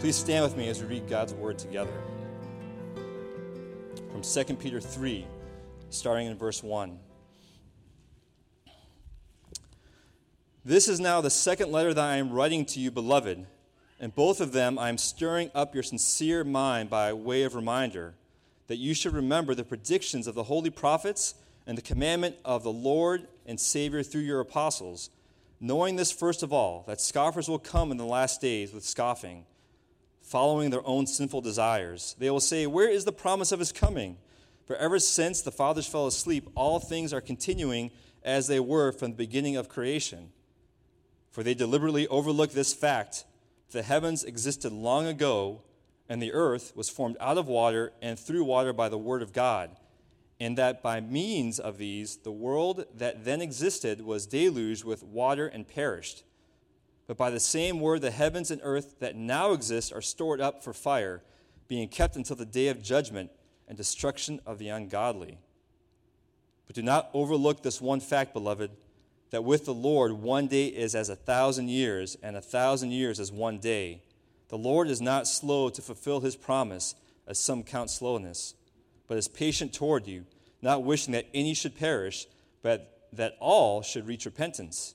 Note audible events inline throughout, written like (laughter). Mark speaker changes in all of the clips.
Speaker 1: Please stand with me as we read God's word together. From 2 Peter 3, starting in verse 1. This is now the second letter that I am writing to you, beloved. In both of them, I am stirring up your sincere mind by way of reminder that you should remember the predictions of the holy prophets and the commandment of the Lord and Savior through your apostles, knowing this first of all, that scoffers will come in the last days with scoffing following their own sinful desires. They will say, Where is the promise of his coming? For ever since the fathers fell asleep, all things are continuing as they were from the beginning of creation. For they deliberately overlook this fact the heavens existed long ago, and the earth was formed out of water and through water by the word of God, and that by means of these, the world that then existed was deluged with water and perished. But by the same word, the heavens and earth that now exist are stored up for fire, being kept until the day of judgment and destruction of the ungodly. But do not overlook this one fact, beloved, that with the Lord one day is as a thousand years, and a thousand years as one day. The Lord is not slow to fulfill his promise, as some count slowness, but is patient toward you, not wishing that any should perish, but that all should reach repentance.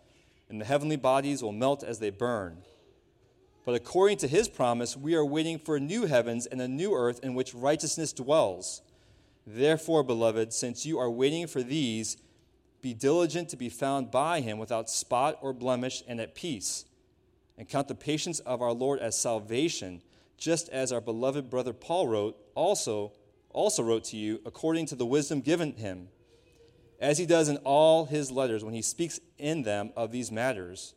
Speaker 1: And the heavenly bodies will melt as they burn. But according to his promise, we are waiting for new heavens and a new earth in which righteousness dwells. Therefore, beloved, since you are waiting for these, be diligent to be found by him without spot or blemish and at peace. And count the patience of our Lord as salvation, just as our beloved brother Paul wrote, also, also wrote to you, according to the wisdom given him as he does in all his letters when he speaks in them of these matters.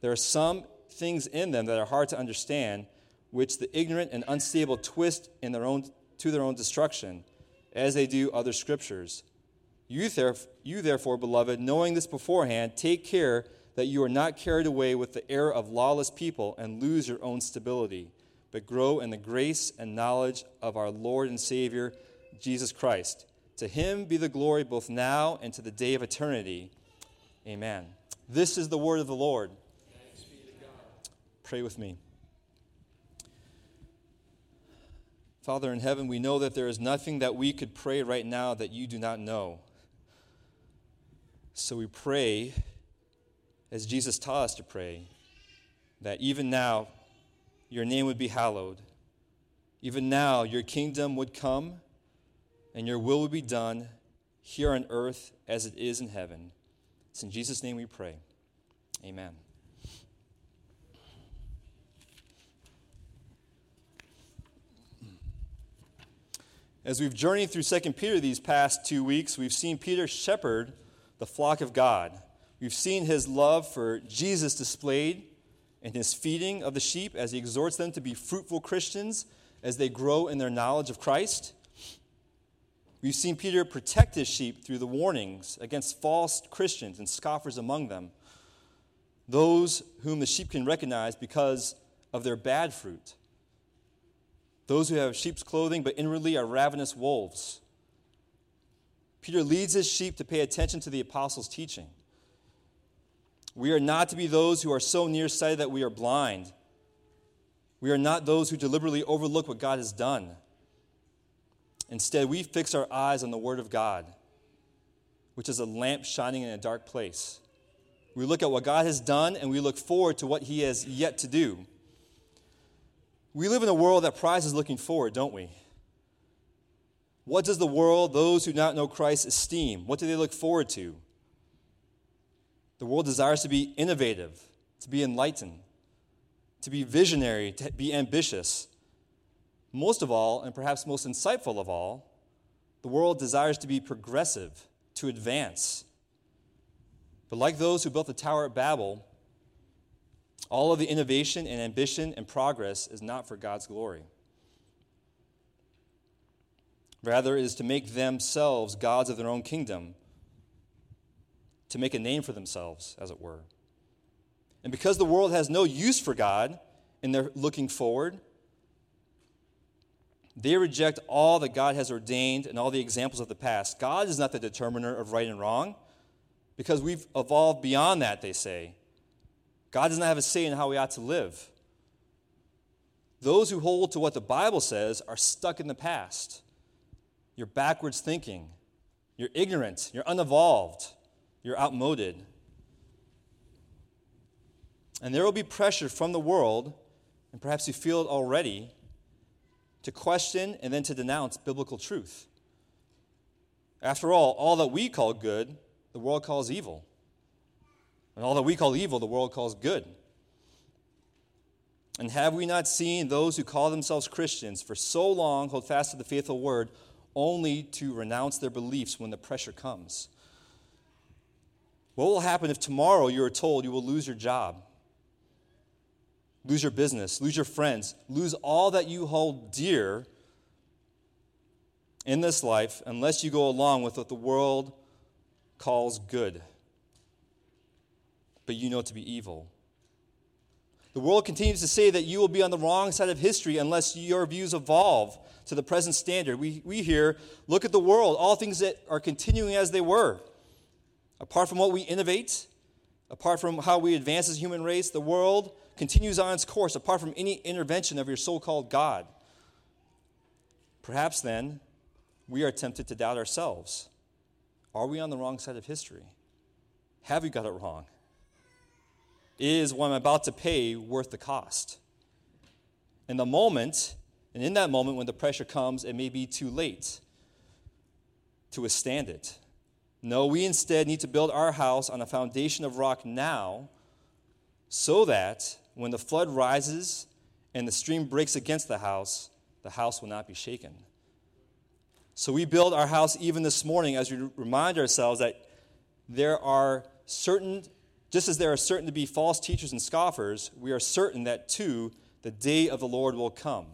Speaker 1: There are some things in them that are hard to understand, which the ignorant and unstable twist in their own, to their own destruction, as they do other scriptures. You, theref- you, therefore, beloved, knowing this beforehand, take care that you are not carried away with the error of lawless people and lose your own stability, but grow in the grace and knowledge of our Lord and Savior, Jesus Christ. To him be the glory both now and to the day of eternity. Amen. This is the word of the Lord. Pray with me. Father in heaven, we know that there is nothing that we could pray right now that you do not know. So we pray, as Jesus taught us to pray, that even now your name would be hallowed. Even now your kingdom would come and your will will be done here on earth as it is in heaven. It's in Jesus' name we pray. Amen. As we've journeyed through 2 Peter these past two weeks, we've seen Peter shepherd the flock of God. We've seen his love for Jesus displayed in his feeding of the sheep as he exhorts them to be fruitful Christians as they grow in their knowledge of Christ. We've seen Peter protect his sheep through the warnings against false Christians and scoffers among them, those whom the sheep can recognize because of their bad fruit, those who have sheep's clothing but inwardly are ravenous wolves. Peter leads his sheep to pay attention to the apostles' teaching. We are not to be those who are so nearsighted that we are blind. We are not those who deliberately overlook what God has done. Instead, we fix our eyes on the Word of God, which is a lamp shining in a dark place. We look at what God has done and we look forward to what He has yet to do. We live in a world that prizes looking forward, don't we? What does the world, those who do not know Christ, esteem? What do they look forward to? The world desires to be innovative, to be enlightened, to be visionary, to be ambitious. Most of all, and perhaps most insightful of all, the world desires to be progressive, to advance. But like those who built the Tower at Babel, all of the innovation and ambition and progress is not for God's glory. Rather, it is to make themselves gods of their own kingdom, to make a name for themselves, as it were. And because the world has no use for God and they're looking forward, they reject all that God has ordained and all the examples of the past. God is not the determiner of right and wrong because we've evolved beyond that, they say. God does not have a say in how we ought to live. Those who hold to what the Bible says are stuck in the past. You're backwards thinking. You're ignorant. You're unevolved. You're outmoded. And there will be pressure from the world, and perhaps you feel it already, to question and then to denounce biblical truth. After all, all that we call good, the world calls evil. And all that we call evil, the world calls good. And have we not seen those who call themselves Christians for so long hold fast to the faithful word, only to renounce their beliefs when the pressure comes? What will happen if tomorrow you are told you will lose your job, lose your business, lose your friends, lose all that you hold dear in this life unless you go along with what the world calls good, but you know to be evil? The world continues to say that you will be on the wrong side of history unless your views evolve to the present standard. We, we hear, look at the world, all things that are continuing as they were. Apart from what we innovate, apart from how we advance as human race, the world continues on its course, apart from any intervention of your so called God. Perhaps then, we are tempted to doubt ourselves. Are we on the wrong side of history? Have we got it wrong? Is what I'm about to pay worth the cost? In the moment, and in that moment when the pressure comes, it may be too late to withstand it. No, we instead need to build our house on a foundation of rock now so that when the flood rises and the stream breaks against the house, the house will not be shaken. So we build our house even this morning as we remind ourselves that there are certain, just as there are certain to be false teachers and scoffers, we are certain that too, the day of the Lord will come.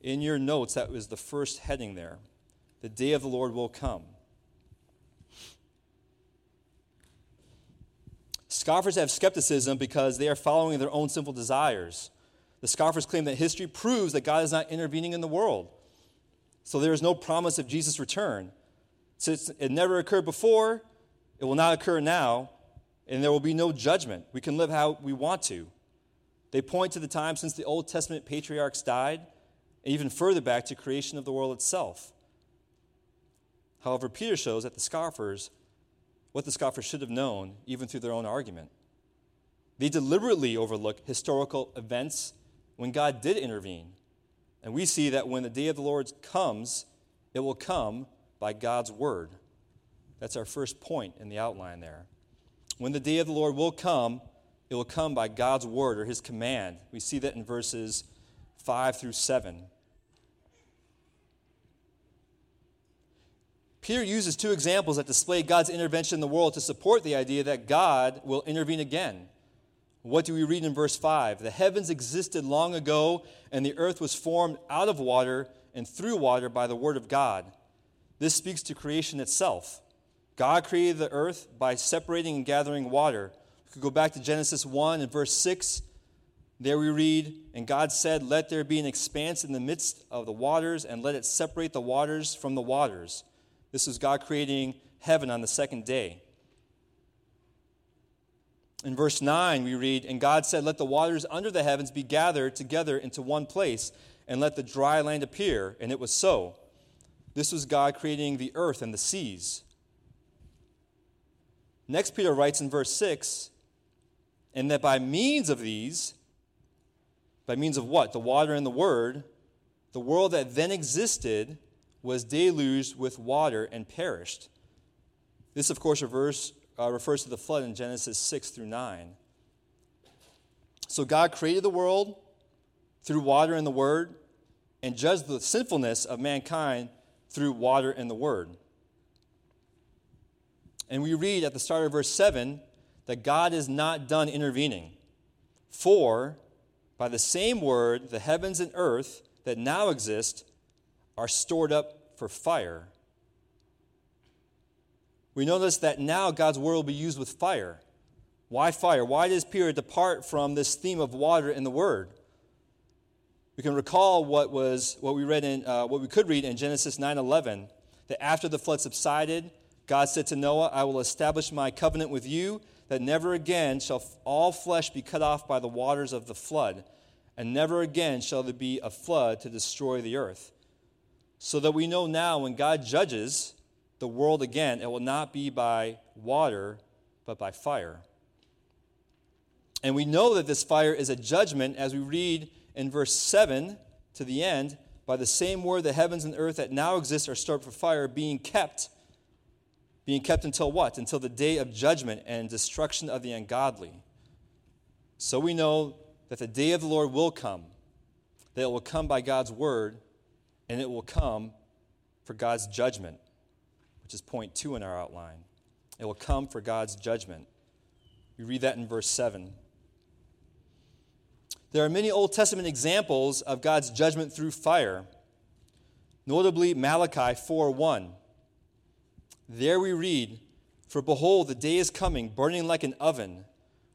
Speaker 1: In your notes, that was the first heading there. The day of the Lord will come. Scoffers have skepticism because they are following their own sinful desires. The scoffers claim that history proves that God is not intervening in the world. So there is no promise of Jesus' return. Since it never occurred before, it will not occur now, and there will be no judgment. We can live how we want to. They point to the time since the Old Testament patriarchs died, and even further back to creation of the world itself. However, Peter shows that the scoffers, what the scoffers should have known, even through their own argument. They deliberately overlook historical events when God did intervene. And we see that when the day of the Lord comes, it will come by God's word. That's our first point in the outline there. When the day of the Lord will come, it will come by God's word or his command. We see that in verses 5 through 7. Peter uses two examples that display God's intervention in the world to support the idea that God will intervene again. What do we read in verse 5? The heavens existed long ago, and the earth was formed out of water and through water by the word of God. This speaks to creation itself. God created the earth by separating and gathering water. We could go back to Genesis 1 and verse 6. There we read, And God said, Let there be an expanse in the midst of the waters, and let it separate the waters from the waters. This was God creating heaven on the second day. In verse 9, we read, And God said, Let the waters under the heavens be gathered together into one place, and let the dry land appear. And it was so. This was God creating the earth and the seas. Next, Peter writes in verse 6 And that by means of these, by means of what? The water and the word, the world that then existed was deluged with water and perished. This, of course, reverse, uh, refers to the flood in Genesis 6 through 9. So God created the world through water and the word and judged the sinfulness of mankind through water and the word. And we read at the start of verse 7 that God is not done intervening. For by the same word, the heavens and earth that now exist are stored up for fire we notice that now God's word will be used with fire. Why fire? Why does Peter depart from this theme of water in the word? We can recall what was what we read in uh, what we could read in Genesis 9:11 that after the flood subsided, God said to Noah, "I will establish my covenant with you that never again shall all flesh be cut off by the waters of the flood, and never again shall there be a flood to destroy the earth." So that we know now when God judges, the world again, it will not be by water, but by fire. And we know that this fire is a judgment as we read in verse 7 to the end by the same word the heavens and earth that now exist are stored for fire, being kept. Being kept until what? Until the day of judgment and destruction of the ungodly. So we know that the day of the Lord will come, that it will come by God's word, and it will come for God's judgment which is point two in our outline. It will come for God's judgment. We read that in verse 7. There are many Old Testament examples of God's judgment through fire, notably Malachi 4:1. There we read, For behold, the day is coming, burning like an oven,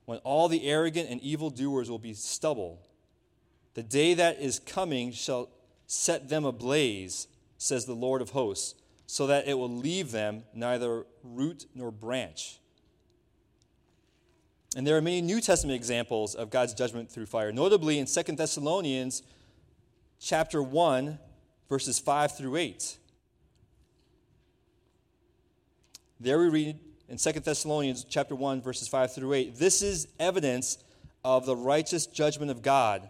Speaker 1: when all the arrogant and evil doers will be stubble. The day that is coming shall set them ablaze, says the Lord of hosts so that it will leave them neither root nor branch. And there are many New Testament examples of God's judgment through fire, notably in 2 Thessalonians chapter 1 verses 5 through 8. There we read in 2 Thessalonians chapter 1 verses 5 through 8, this is evidence of the righteous judgment of God,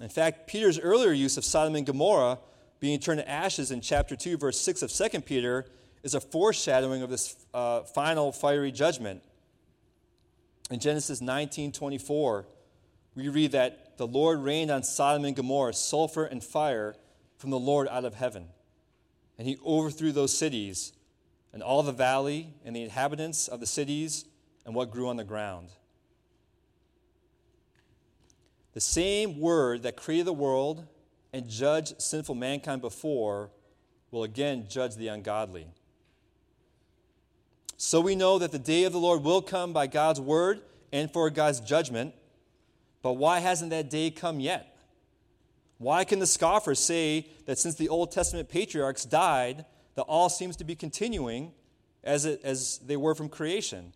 Speaker 1: In fact, Peter's earlier use of Sodom and Gomorrah being turned to ashes in chapter 2, verse 6 of 2 Peter, is a foreshadowing of this uh, final fiery judgment. In Genesis 19 24, we read that the Lord rained on Sodom and Gomorrah sulfur and fire from the Lord out of heaven. And he overthrew those cities and all the valley and the inhabitants of the cities and what grew on the ground. The same word that created the world and judged sinful mankind before will again judge the ungodly. So we know that the day of the Lord will come by God's word and for God's judgment. But why hasn't that day come yet? Why can the scoffers say that since the Old Testament patriarchs died, that all seems to be continuing as, it, as they were from creation?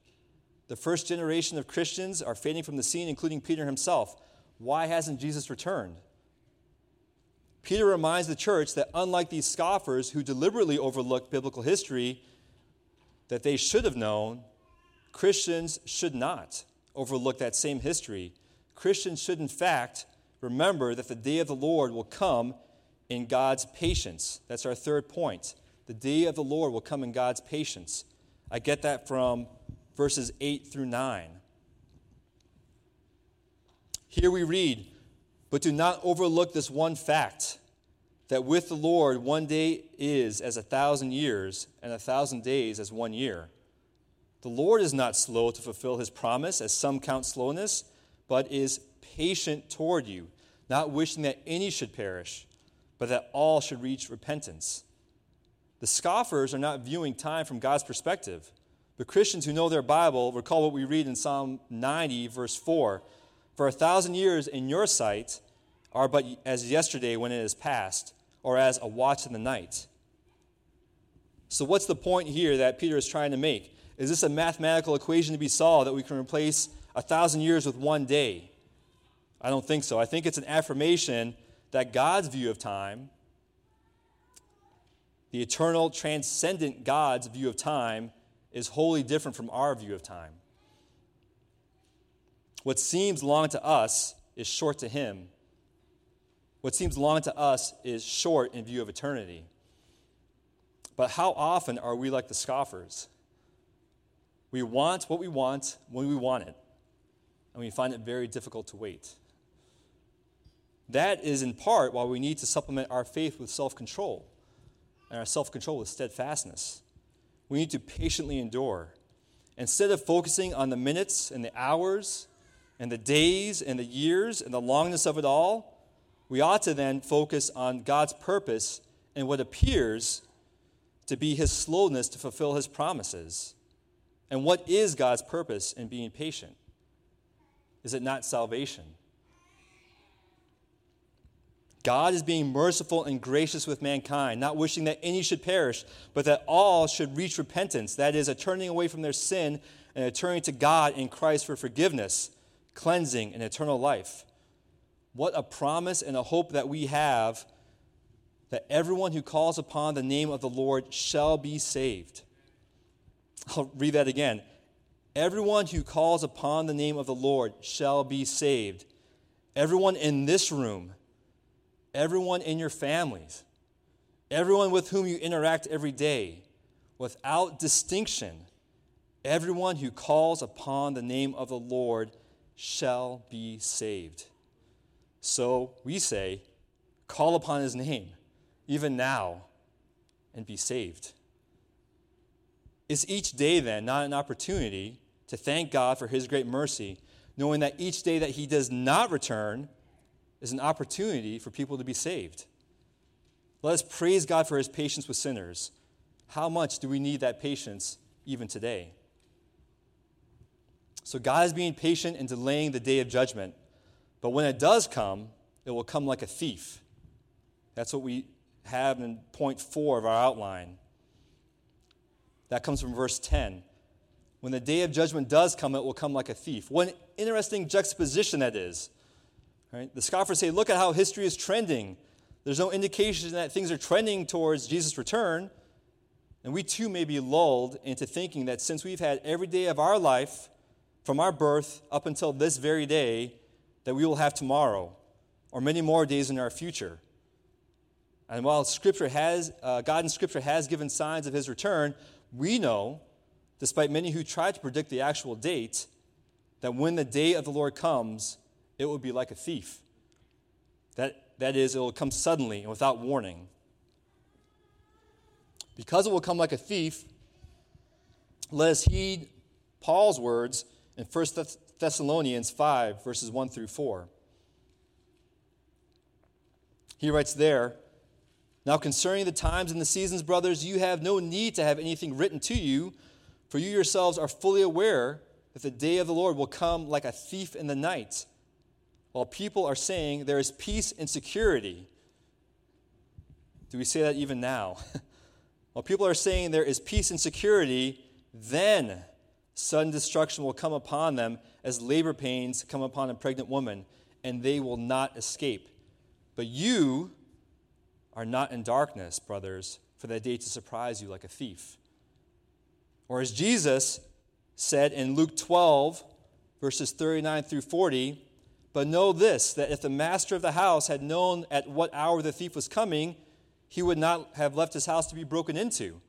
Speaker 1: The first generation of Christians are fading from the scene, including Peter himself. Why hasn't Jesus returned? Peter reminds the church that unlike these scoffers who deliberately overlooked biblical history that they should have known, Christians should not overlook that same history. Christians should, in fact, remember that the day of the Lord will come in God's patience. That's our third point. The day of the Lord will come in God's patience. I get that from verses 8 through 9. Here we read, but do not overlook this one fact that with the Lord one day is as a thousand years, and a thousand days as one year. The Lord is not slow to fulfill his promise, as some count slowness, but is patient toward you, not wishing that any should perish, but that all should reach repentance. The scoffers are not viewing time from God's perspective. The Christians who know their Bible recall what we read in Psalm 90, verse 4 For a thousand years in your sight are but as yesterday when it is past, or as a watch in the night. So, what's the point here that Peter is trying to make? Is this a mathematical equation to be solved that we can replace a thousand years with one day? I don't think so. I think it's an affirmation that God's view of time, the eternal, transcendent God's view of time, is wholly different from our view of time. What seems long to us is short to him. What seems long to us is short in view of eternity. But how often are we like the scoffers? We want what we want when we want it, and we find it very difficult to wait. That is in part why we need to supplement our faith with self control and our self control with steadfastness. We need to patiently endure. Instead of focusing on the minutes and the hours and the days and the years and the longness of it all, we ought to then focus on God's purpose and what appears to be his slowness to fulfill his promises. And what is God's purpose in being patient? Is it not salvation? God is being merciful and gracious with mankind, not wishing that any should perish, but that all should reach repentance. That is, a turning away from their sin and a turning to God in Christ for forgiveness, cleansing, and eternal life. What a promise and a hope that we have that everyone who calls upon the name of the Lord shall be saved. I'll read that again. Everyone who calls upon the name of the Lord shall be saved. Everyone in this room everyone in your families, everyone with whom you interact every day, without distinction, everyone who calls upon the name of the Lord shall be saved. So we say, call upon his name, even now, and be saved. Is each day then not an opportunity to thank God for his great mercy, knowing that each day that he does not return, is an opportunity for people to be saved. Let us praise God for his patience with sinners. How much do we need that patience even today? So, God is being patient and delaying the day of judgment. But when it does come, it will come like a thief. That's what we have in point four of our outline. That comes from verse 10. When the day of judgment does come, it will come like a thief. What an interesting juxtaposition that is. Right? The scoffers say, look at how history is trending. There's no indication that things are trending towards Jesus' return. And we too may be lulled into thinking that since we've had every day of our life, from our birth up until this very day, that we will have tomorrow or many more days in our future. And while Scripture has, uh, God in Scripture has given signs of His return, we know, despite many who try to predict the actual date, that when the day of the Lord comes, it will be like a thief. That, that is, it will come suddenly and without warning. Because it will come like a thief, let us heed Paul's words in 1 Thessalonians 5, verses 1 through 4. He writes there, Now concerning the times and the seasons, brothers, you have no need to have anything written to you, for you yourselves are fully aware that the day of the Lord will come like a thief in the night while people are saying there is peace and security. Do we say that even now? (laughs) while people are saying there is peace and security, then sudden destruction will come upon them as labor pains come upon a pregnant woman, and they will not escape. But you are not in darkness, brothers, for that day to surprise you like a thief. Or as Jesus said in Luke 12, verses 39 through 40, but know this that if the master of the house had known at what hour the thief was coming, he would not have left his house to be broken into.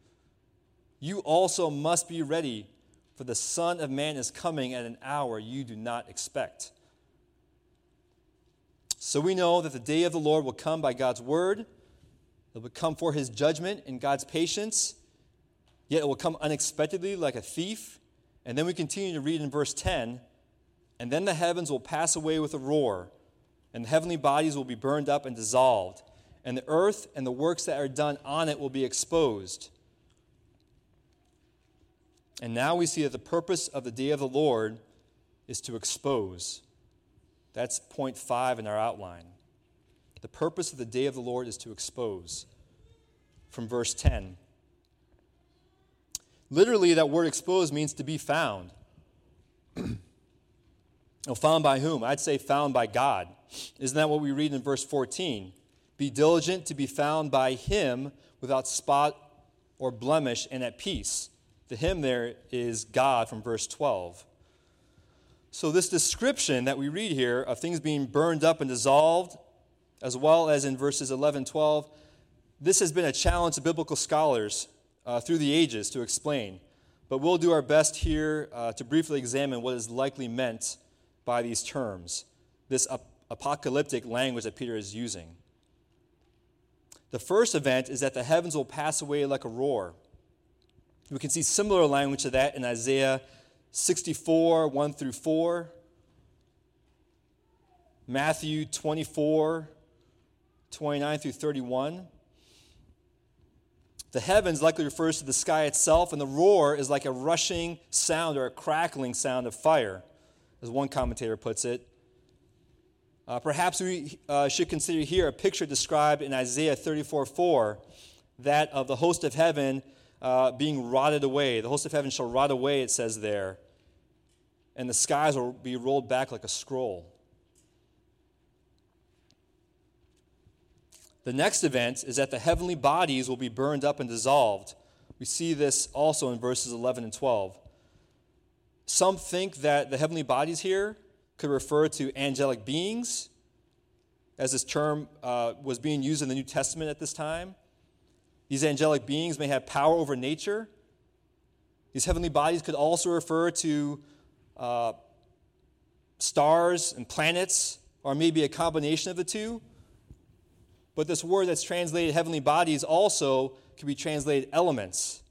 Speaker 1: You also must be ready, for the Son of Man is coming at an hour you do not expect. So we know that the day of the Lord will come by God's word, It will come for his judgment and God's patience, yet it will come unexpectedly like a thief. And then we continue to read in verse 10 And then the heavens will pass away with a roar, and the heavenly bodies will be burned up and dissolved, and the earth and the works that are done on it will be exposed. And now we see that the purpose of the day of the Lord is to expose. That's point five in our outline. The purpose of the day of the Lord is to expose. From verse 10. Literally, that word expose means to be found. (clears throat) well, found by whom? I'd say found by God. Isn't that what we read in verse 14? Be diligent to be found by him without spot or blemish and at peace. The him there is God from verse 12. So, this description that we read here of things being burned up and dissolved, as well as in verses 11 and 12, this has been a challenge to biblical scholars uh, through the ages to explain. But we'll do our best here uh, to briefly examine what is likely meant by these terms, this ap- apocalyptic language that Peter is using. The first event is that the heavens will pass away like a roar. We can see similar language to that in Isaiah 64, 1 through 4, Matthew 24, 29 through 31. The heavens likely refers to the sky itself, and the roar is like a rushing sound or a crackling sound of fire, as one commentator puts it. Uh, perhaps we uh, should consider here a picture described in Isaiah 34 4, that of the host of heaven uh, being rotted away. The host of heaven shall rot away, it says there, and the skies will be rolled back like a scroll. The next event is that the heavenly bodies will be burned up and dissolved. We see this also in verses 11 and 12. Some think that the heavenly bodies here could refer to angelic beings, as this term uh, was being used in the New Testament at this time. These angelic beings may have power over nature. These heavenly bodies could also refer to uh, stars and planets, or maybe a combination of the two. But this word that's translated heavenly bodies also could be translated elements.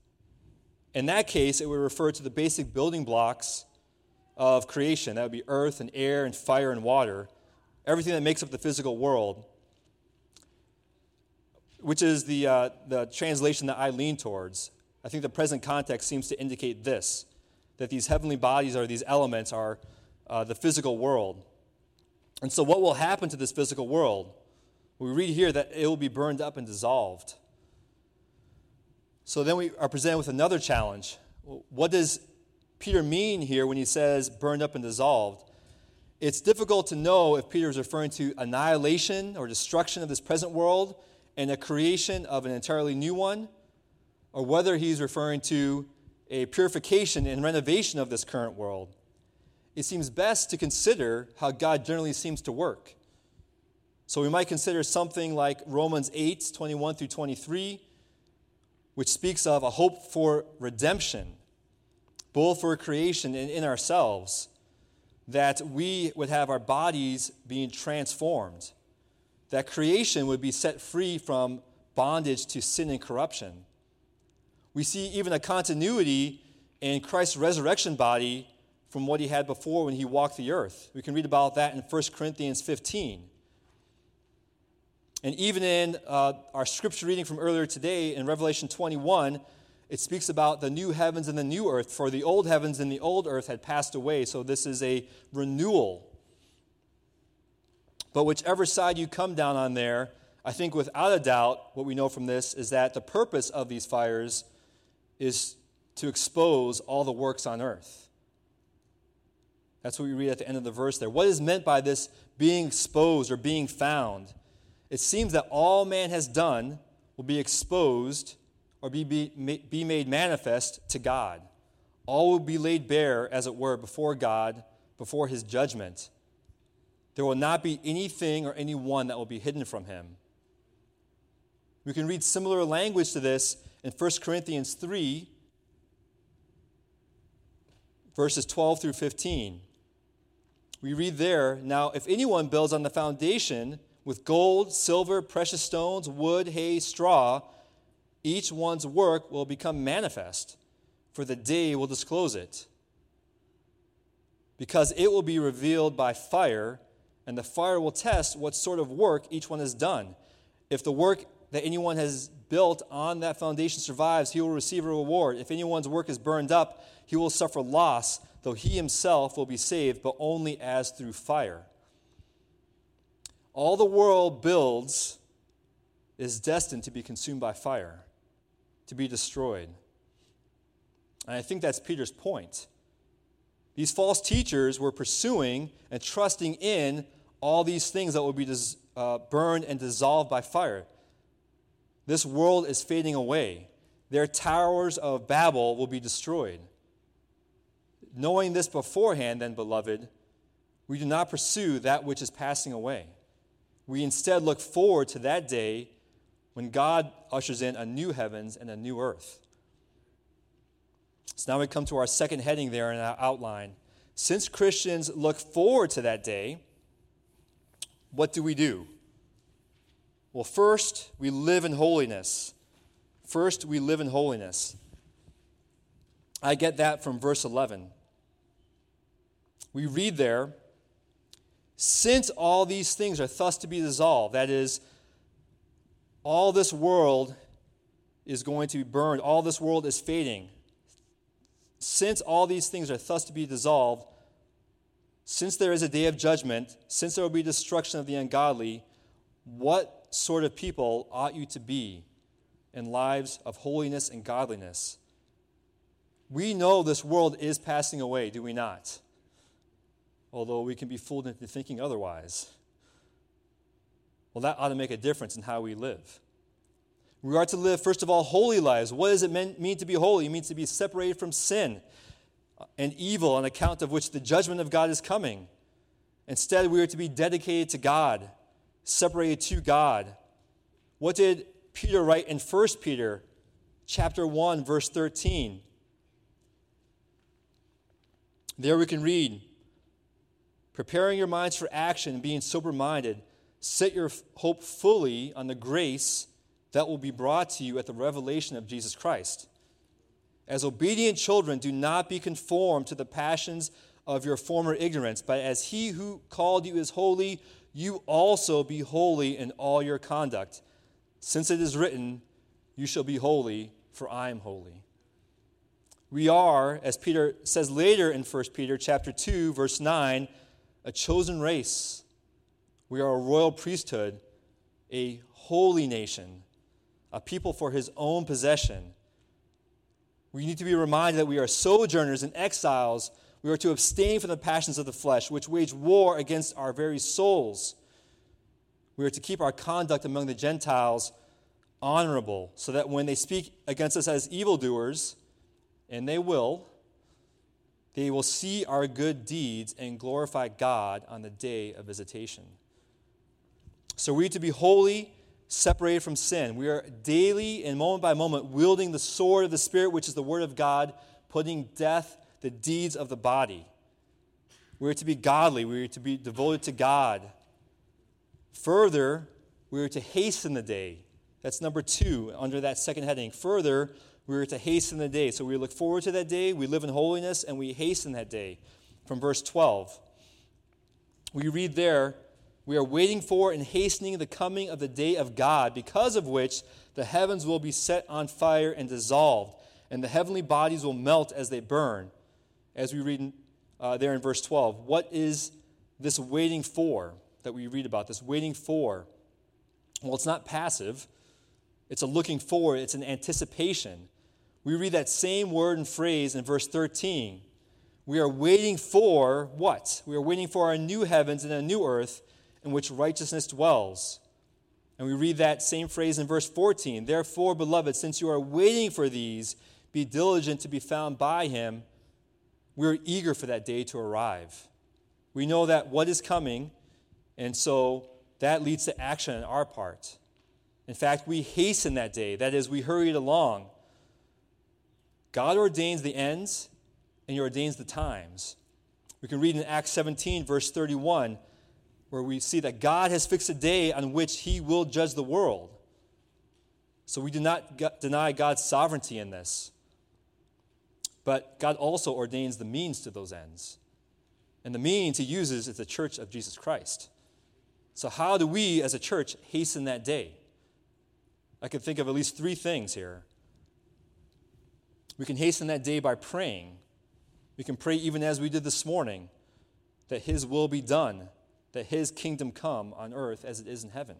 Speaker 1: In that case, it would refer to the basic building blocks of creation. That would be earth and air and fire and water, everything that makes up the physical world which is the, uh, the translation that I lean towards. I think the present context seems to indicate this that these heavenly bodies or these elements are uh, the physical world. And so, what will happen to this physical world? We read here that it will be burned up and dissolved. So, then we are presented with another challenge. What does Peter mean here when he says burned up and dissolved? It's difficult to know if Peter is referring to annihilation or destruction of this present world and a creation of an entirely new one, or whether he's referring to a purification and renovation of this current world. It seems best to consider how God generally seems to work. So we might consider something like Romans 8 21 through 23, which speaks of a hope for redemption, both for creation and in ourselves, that we would have our bodies being transformed that creation would be set free from bondage to sin and corruption. We see even a continuity in Christ's resurrection body from what he had before when he walked the earth. We can read about that in 1 Corinthians 15. And even in uh, our scripture reading from earlier today in Revelation 21, it speaks about the new heavens and the new earth, for the old heavens and the old earth had passed away. So this is a renewal but whichever side you come down on there, I think without a doubt, what we know from this is that the purpose of these fires is to expose all the works on earth. That's what we read at the end of the verse there. What is meant by this being exposed or being found? It seems that all man has done will be exposed or be, be, be made manifest to God. All will be laid bare, as it were, before God, before his judgment. There will not be anything or anyone that will be hidden from him. We can read similar language to this in 1 Corinthians 3, verses 12 through 15. We read there Now, if anyone builds on the foundation with gold, silver, precious stones, wood, hay, straw, each one's work will become manifest, for the day will disclose it. Because it will be revealed by fire, and the fire will test what sort of work each one has done. If the work that anyone has built on that foundation survives, he will receive a reward. If anyone's work is burned up, he will suffer loss, though he himself will be saved, but only as through fire. All the world builds is destined to be consumed by fire, to be destroyed. And I think that's Peter's point. These false teachers were pursuing and trusting in all these things that will be dis- uh, burned and dissolved by fire. This world is fading away. Their towers of Babel will be destroyed. Knowing this beforehand, then, beloved, we do not pursue that which is passing away. We instead look forward to that day when God ushers in a new heavens and a new earth. So now we come to our second heading there in our outline. Since Christians look forward to that day, what do we do? Well, first, we live in holiness. First, we live in holiness. I get that from verse 11. We read there, since all these things are thus to be dissolved, that is, all this world is going to be burned, all this world is fading. Since all these things are thus to be dissolved, since there is a day of judgment, since there will be destruction of the ungodly, what sort of people ought you to be in lives of holiness and godliness? We know this world is passing away, do we not? Although we can be fooled into thinking otherwise. Well, that ought to make a difference in how we live. We are to live, first of all, holy lives. What does it mean to be holy? It means to be separated from sin and evil on account of which the judgment of God is coming. Instead, we are to be dedicated to God, separated to God. What did Peter write in 1 Peter chapter 1 verse 13? There we can read, preparing your minds for action, being sober-minded, set your hope fully on the grace that will be brought to you at the revelation of Jesus Christ. As obedient children, do not be conformed to the passions of your former ignorance, but as he who called you is holy, you also be holy in all your conduct. Since it is written, You shall be holy, for I am holy. We are, as Peter says later in 1 Peter chapter 2, verse 9, a chosen race. We are a royal priesthood, a holy nation, a people for his own possession we need to be reminded that we are sojourners and exiles. We are to abstain from the passions of the flesh, which wage war against our very souls. We are to keep our conduct among the Gentiles honorable, so that when they speak against us as evildoers, and they will, they will see our good deeds and glorify God on the day of visitation. So we are to be holy separated from sin. We are daily and moment by moment wielding the sword of the Spirit, which is the Word of God, putting death the deeds of the body. We are to be godly. We are to be devoted to God. Further, we are to hasten the day. That's number two under that second heading. Further, we are to hasten the day. So we look forward to that day, we live in holiness, and we hasten that day. From verse 12, we read there, we are waiting for and hastening the coming of the day of God, because of which the heavens will be set on fire and dissolved, and the heavenly bodies will melt as they burn. As we read uh, there in verse 12, what is this waiting for that we read about? This waiting for? Well, it's not passive, it's a looking forward, it's an anticipation. We read that same word and phrase in verse 13. We are waiting for what? We are waiting for a new heavens and a new earth in which righteousness dwells. And we read that same phrase in verse 14. Therefore, beloved, since you are waiting for these, be diligent to be found by him. We're eager for that day to arrive. We know that what is coming, and so that leads to action on our part. In fact, we hasten that day. That is, we hurry it along. God ordains the ends, and He ordains the times. We can read in Acts 17, verse 31 where we see that God has fixed a day on which he will judge the world. So we do not deny God's sovereignty in this. But God also ordains the means to those ends. And the means he uses is the church of Jesus Christ. So, how do we as a church hasten that day? I can think of at least three things here. We can hasten that day by praying. We can pray even as we did this morning that His will be done, that His kingdom come on earth as it is in heaven.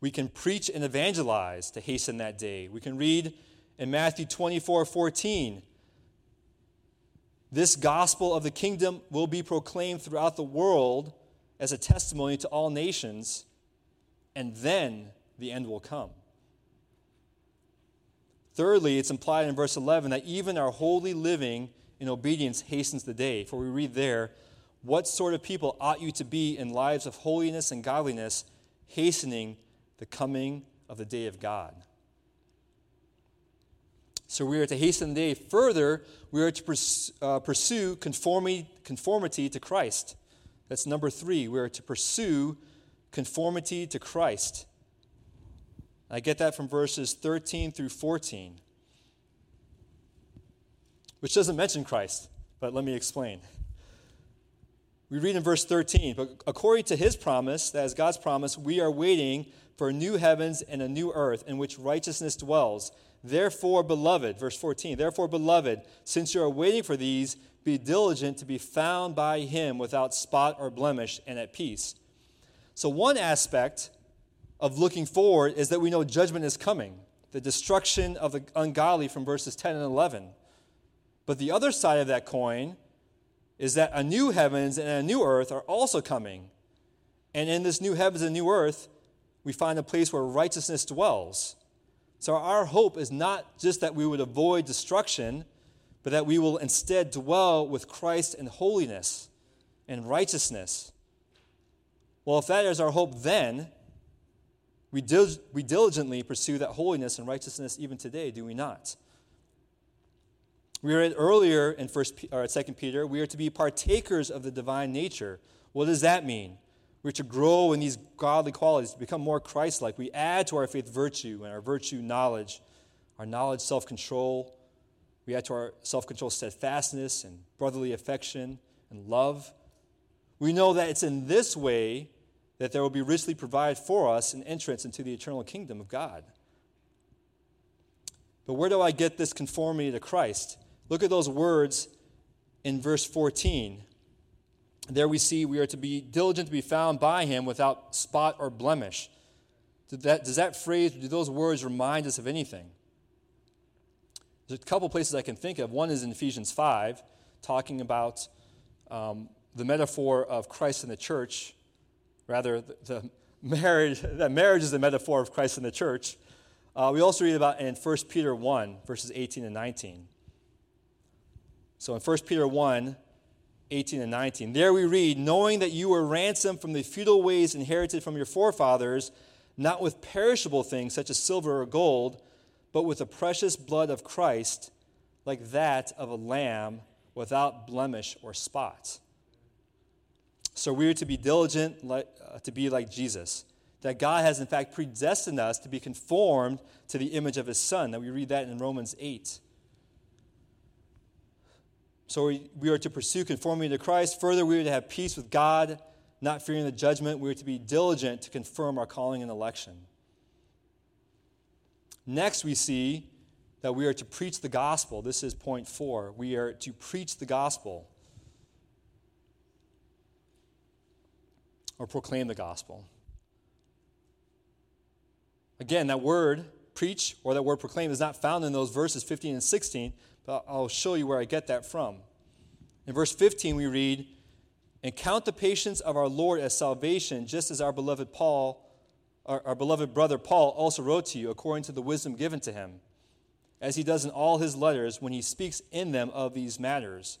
Speaker 1: We can preach and evangelize to hasten that day. We can read in Matthew 24 14. This gospel of the kingdom will be proclaimed throughout the world as a testimony to all nations, and then the end will come. Thirdly, it's implied in verse 11 that even our holy living in obedience hastens the day. For we read there, What sort of people ought you to be in lives of holiness and godliness, hastening the coming of the day of God? So we are to hasten the day. Further, we are to pursue, uh, pursue conformity, conformity to Christ. That's number three. We are to pursue conformity to Christ. I get that from verses 13 through 14, which doesn't mention Christ, but let me explain. We read in verse 13, but according to his promise, that is God's promise, we are waiting for new heavens and a new earth in which righteousness dwells. Therefore, beloved, verse 14, therefore, beloved, since you are waiting for these, be diligent to be found by him without spot or blemish and at peace. So, one aspect of looking forward is that we know judgment is coming, the destruction of the ungodly from verses 10 and 11. But the other side of that coin is that a new heavens and a new earth are also coming. And in this new heavens and new earth, we find a place where righteousness dwells. So our hope is not just that we would avoid destruction, but that we will instead dwell with Christ in holiness and righteousness. Well, if that is our hope then, we, dil- we diligently pursue that holiness and righteousness even today, do we not? We read earlier in First or Second Peter, we are to be partakers of the divine nature. What does that mean? We're to grow in these godly qualities, become more Christ-like. We add to our faith virtue, and our virtue knowledge, our knowledge self-control. We add to our self-control steadfastness and brotherly affection and love. We know that it's in this way that there will be richly provided for us an entrance into the eternal kingdom of God. But where do I get this conformity to Christ? Look at those words in verse 14. There we see we are to be diligent to be found by him without spot or blemish. Does that, does that phrase, do those words remind us of anything? There's a couple places I can think of. One is in Ephesians 5, talking about um, the metaphor of Christ and the church Rather, the, the (laughs) marriage, that marriage is the metaphor of Christ and the church. Uh, we also read about in 1 Peter 1, verses 18 and 19. So in 1 Peter 1, 18 and 19, there we read, knowing that you were ransomed from the futile ways inherited from your forefathers, not with perishable things such as silver or gold, but with the precious blood of Christ, like that of a lamb without blemish or spot. So we are to be diligent uh, to be like Jesus. That God has, in fact, predestined us to be conformed to the image of his Son. That we read that in Romans 8. So we, are to pursue conformity to Christ. Further, we are to have peace with God, not fearing the judgment. We are to be diligent to confirm our calling and election. Next, we see that we are to preach the gospel. This is point four. We are to preach the gospel. or proclaim the gospel. Again, that word preach or that word proclaim is not found in those verses 15 and 16, but I'll show you where I get that from. In verse 15, we read, And count the patience of our Lord as salvation, just as our beloved Paul, our, our beloved brother Paul also wrote to you, according to the wisdom given to him, as he does in all his letters when he speaks in them of these matters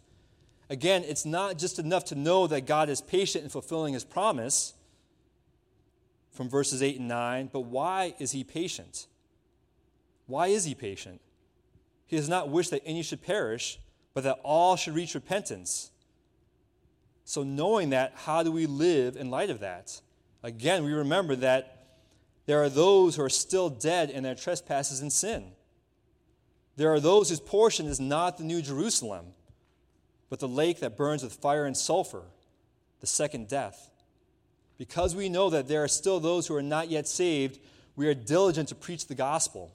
Speaker 1: Again, it's not just enough to know that God is patient in fulfilling his promise from verses 8 and 9, but why is he patient? Why is he patient? He does not wish that any should perish, but that all should reach repentance. So, knowing that, how do we live in light of that? Again, we remember that there are those who are still dead in their trespasses and sin. There are those whose portion is not the New Jerusalem, but the lake that burns with fire and sulfur, the second death. Because we know that there are still those who are not yet saved, we are diligent to preach the gospel.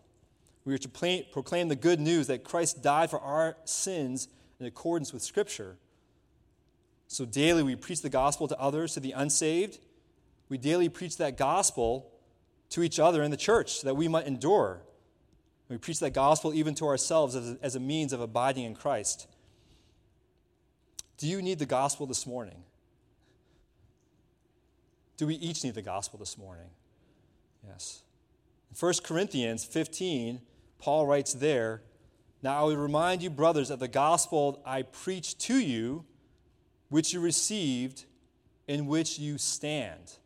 Speaker 1: We are to proclaim the good news that Christ died for our sins in accordance with Scripture. So daily we preach the gospel to others, to the unsaved. We daily preach that gospel to each other in the church so that we might endure. We preach that gospel even to ourselves as a, as a means of abiding in Christ. Do you need the gospel this morning? Do we each need the gospel this morning? Yes. In 1 Corinthians 15, Paul writes there, Now I would remind you, brothers, of the gospel I preached to you, which you received, in which you stand.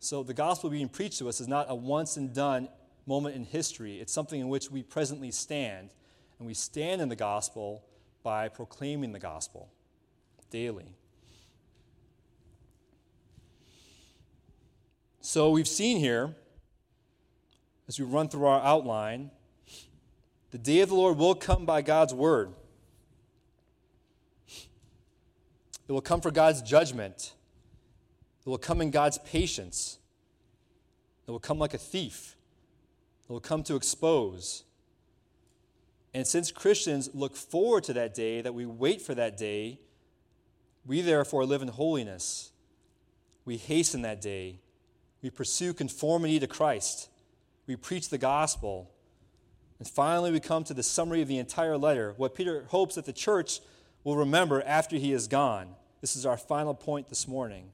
Speaker 1: So the gospel being preached to us is not a once and done moment in history, it's something in which we presently stand. And we stand in the gospel by proclaiming the gospel daily. So we've seen here, as we run through our outline, the day of the Lord will come by God's word. It will come for God's judgment. It will come in God's patience. It will come like a thief. It will come to expose. And since Christians look forward to that day, that we wait for that day, we therefore live in holiness. We hasten that day. We pursue conformity to Christ. We preach the gospel. And finally, we come to the summary of the entire letter, what Peter hopes that the church will remember after he is gone. This is our final point this morning.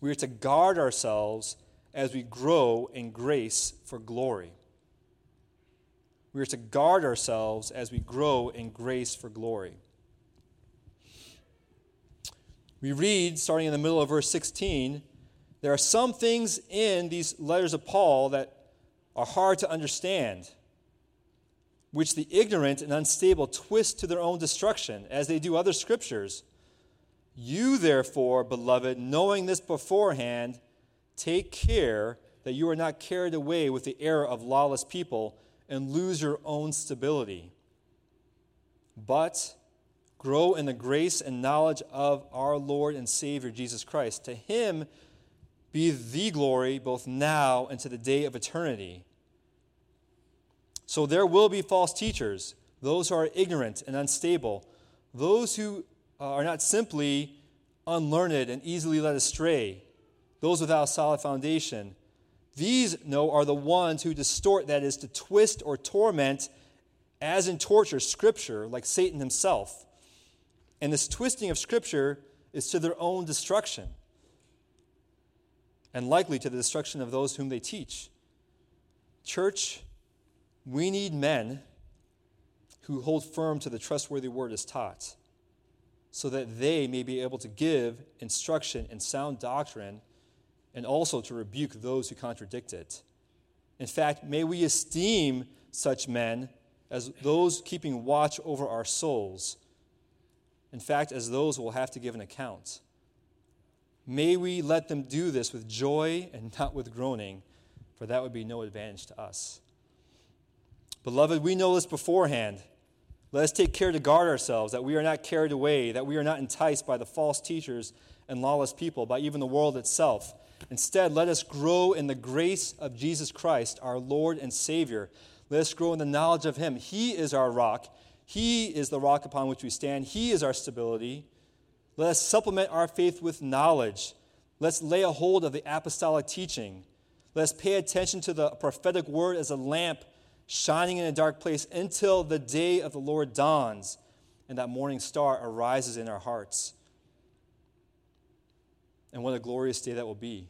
Speaker 1: We are to guard ourselves as we grow in grace for glory. We are to guard ourselves as we grow in grace for glory. We read, starting in the middle of verse 16, there are some things in these letters of Paul that are hard to understand, which the ignorant and unstable twist to their own destruction, as they do other scriptures. You, therefore, beloved, knowing this beforehand, take care that you are not carried away with the error of lawless people and lose your own stability. But grow in the grace and knowledge of our Lord and Savior Jesus Christ. To him, be the glory both now and to the day of eternity. So there will be false teachers, those who are ignorant and unstable, those who uh, are not simply unlearned and easily led astray, those without a solid foundation. These, no, are the ones who distort, that is, to twist or torment, as in torture, Scripture, like Satan himself. And this twisting of Scripture is to their own destruction and likely to the destruction of those whom they teach. Church, we need men who hold firm to the trustworthy word as taught, so that they may be able to give instruction in sound doctrine and also to rebuke those who contradict it. In fact, may we esteem such men as those keeping watch over our souls. In fact, as those who will have to give an account. May we let them do this with joy and not with groaning, for that would be no advantage to us. Beloved, we know this beforehand. Let us take care to guard ourselves, that we are not carried away, that we are not enticed by the false teachers and lawless people, by even the world itself. Instead, let us grow in the grace of Jesus Christ, our Lord and Savior. Let us grow in the knowledge of Him. He is our rock. He is the rock upon which we stand. He is our stability. Let us supplement our faith with knowledge. Let's lay a hold of the apostolic teaching. Let us pay attention to the prophetic word as a lamp shining in a dark place until the day of the Lord dawns and that morning star arises in our hearts. And what a glorious day that will be.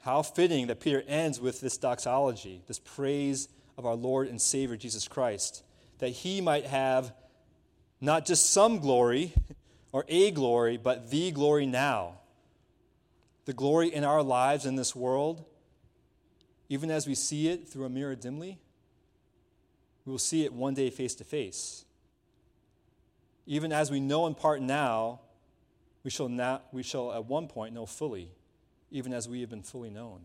Speaker 1: How fitting that Peter ends with this doxology, this praise of our Lord and Savior Jesus Christ, that he might have not just some glory, or a glory, but the glory now. The glory in our lives in this world, even as we see it through a mirror dimly, we will see it one day face to face. even as we know in part now, we shall, not, we shall at one point know fully, even as we have been fully known.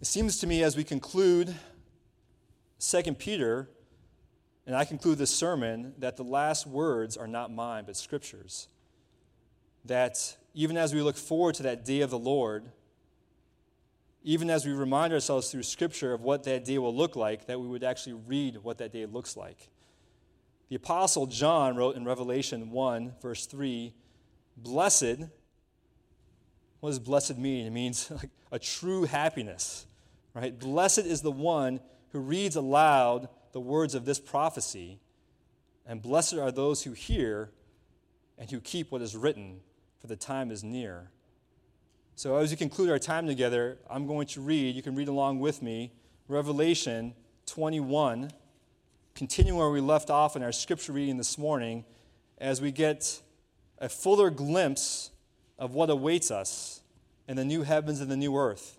Speaker 1: It seems to me as we conclude 2 Peter, and I conclude this sermon, that the last words are not mine, but Scripture's. That even as we look forward to that day of the Lord, even as we remind ourselves through Scripture of what that day will look like, that we would actually read what that day looks like. The Apostle John wrote in Revelation 1, verse 3, Blessed, what does blessed mean? It means (laughs) like a true happiness, right? Blessed is the one who reads aloud the words of this prophecy, and blessed are those who hear and who keep what is written, for the time is near. So, as we conclude our time together, I'm going to read, you can read along with me, Revelation 21, continuing where we left off in our scripture reading this morning, as we get a fuller glimpse of what awaits us in the new heavens and the new earth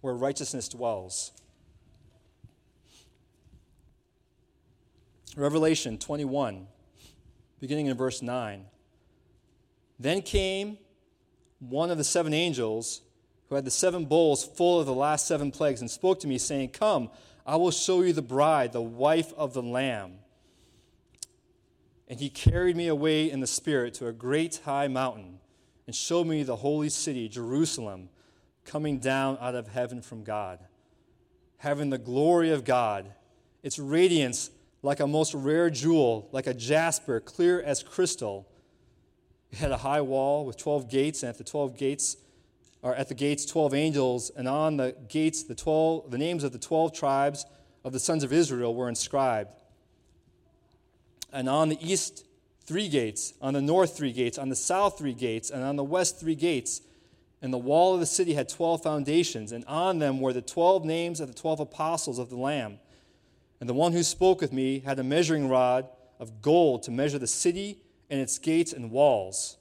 Speaker 1: where righteousness dwells. Revelation 21, beginning in verse 9. Then came one of the seven angels who had the seven bowls full of the last seven plagues and spoke to me, saying, Come, I will show you the bride, the wife of the Lamb. And he carried me away in the Spirit to a great high mountain and showed me the holy city, Jerusalem, coming down out of heaven from God, having the glory of God, its radiance like a most rare jewel, like a jasper, clear as crystal it had a high wall with 12 gates, and at the 12 gates, or at the gates, 12 angels, and on the gates, the, 12, the names of the 12 tribes of the sons of Israel were inscribed. And on the east, three gates, on the north, three gates, on the south, three gates, and on the west, three gates. And the wall of the city had 12 foundations, and on them were the 12 names of the 12 apostles of the Lamb. And the one who spoke with me had a measuring rod of gold to measure the city and its gates and walls.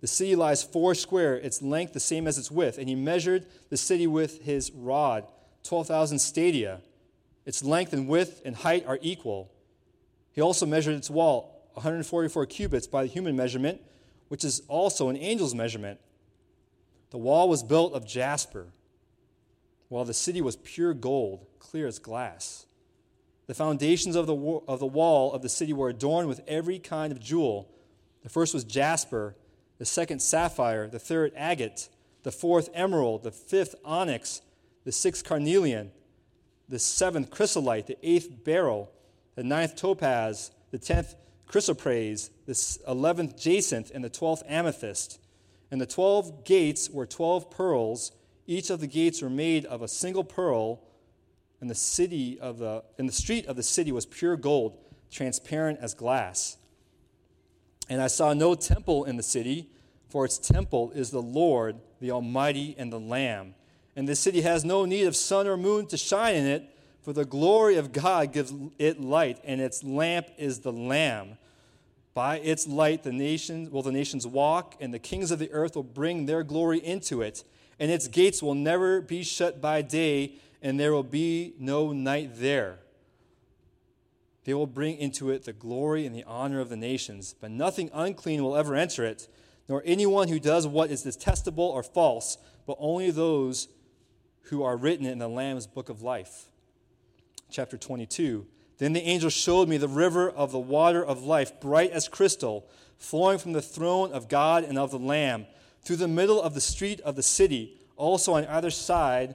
Speaker 1: The city lies four square, its length the same as its width, and he measured the city with his rod, 12,000 stadia. Its length and width and height are equal. He also measured its wall, 144 cubits by the human measurement, which is also an angel's measurement. The wall was built of jasper, while the city was pure gold, clear as glass. The foundations of the, of the wall of the city were adorned with every kind of jewel. The first was jasper, the second sapphire, the third agate, the fourth emerald, the fifth onyx, the sixth carnelian, the seventh chrysolite, the eighth beryl, the ninth topaz, the tenth chrysoprase, the eleventh jacinth, and the twelfth amethyst. And the twelve gates were twelve pearls. Each of the gates were made of a single pearl and the city of the and the street of the city was pure gold, transparent as glass. And I saw no temple in the city, for its temple is the Lord, the Almighty, and the Lamb. And the city has no need of sun or moon to shine in it, for the glory of God gives it light, and its lamp is the Lamb. By its light the nations will the nations walk, and the kings of the earth will bring their glory into it, and its gates will never be shut by day and there will be no night there. They will bring into it the glory and the honor of the nations, but nothing unclean will ever enter it, nor anyone who does what is detestable or false, but only those who are written in the Lamb's book of life. Chapter 22. Then the angel showed me the river of the water of life, bright as crystal, flowing from the throne of God and of the Lamb, through the middle of the street of the city. Also on either side,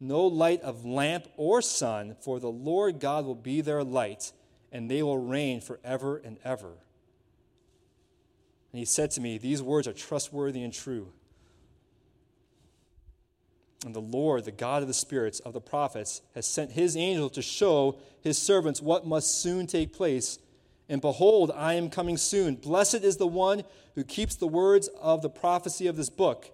Speaker 1: no light of lamp or sun, for the Lord God will be their light, and they will reign forever and ever. And he said to me, These words are trustworthy and true. And the Lord, the God of the spirits of the prophets, has sent his angel to show his servants what must soon take place. And behold, I am coming soon. Blessed is the one who keeps the words of the prophecy of this book.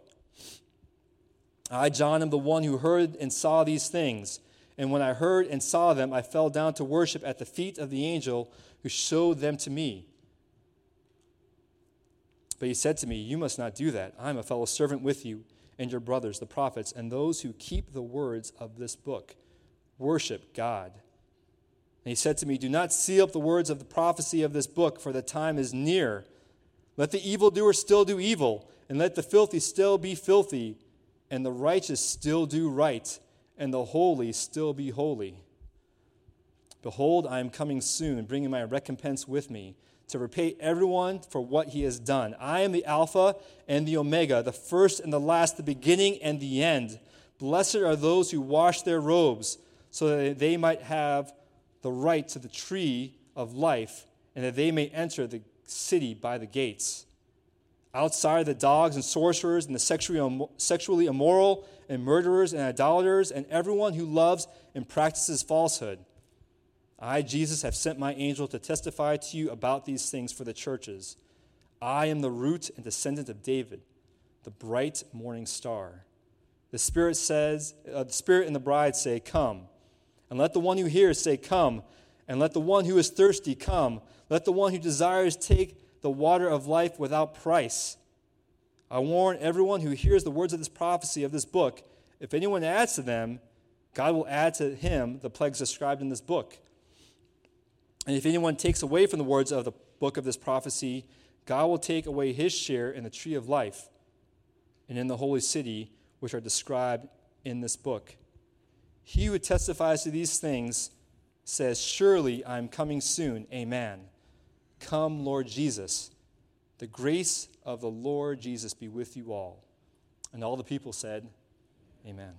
Speaker 1: I, John, am the one who heard and saw these things. And when I heard and saw them, I fell down to worship at the feet of the angel who showed them to me. But he said to me, You must not do that. I am a fellow servant with you and your brothers, the prophets, and those who keep the words of this book. Worship God. And he said to me, Do not seal up the words of the prophecy of this book, for the time is near. Let the evildoer still do evil, and let the filthy still be filthy, and the righteous still do right, and the holy still be holy. Behold, I am coming soon, bringing my recompense with me to repay everyone for what he has done. I am the Alpha and the Omega, the first and the last, the beginning and the end. Blessed are those who wash their robes, so that they might have the right to the tree of life, and that they may enter the city by the gates. Outside the dogs and sorcerers and the sexually immoral and murderers and idolaters and everyone who loves and practices falsehood. I, Jesus, have sent my angel to testify to you about these things for the churches. I am the root and descendant of David, the bright morning star. The Spirit says, uh, the Spirit and the bride say, Come. And let the one who hears say, Come. And let the one who is thirsty come. Let the one who desires take the water of life without price. I warn everyone who hears the words of this prophecy of this book if anyone adds to them, God will add to him the plagues described in this book. And if anyone takes away from the words of the book of this prophecy, God will take away his share in the tree of life and in the holy city, which are described in this book. He who testifies to these things says, Surely I am coming soon. Amen. Come, Lord Jesus. The grace of the Lord Jesus be with you all. And all the people said, Amen.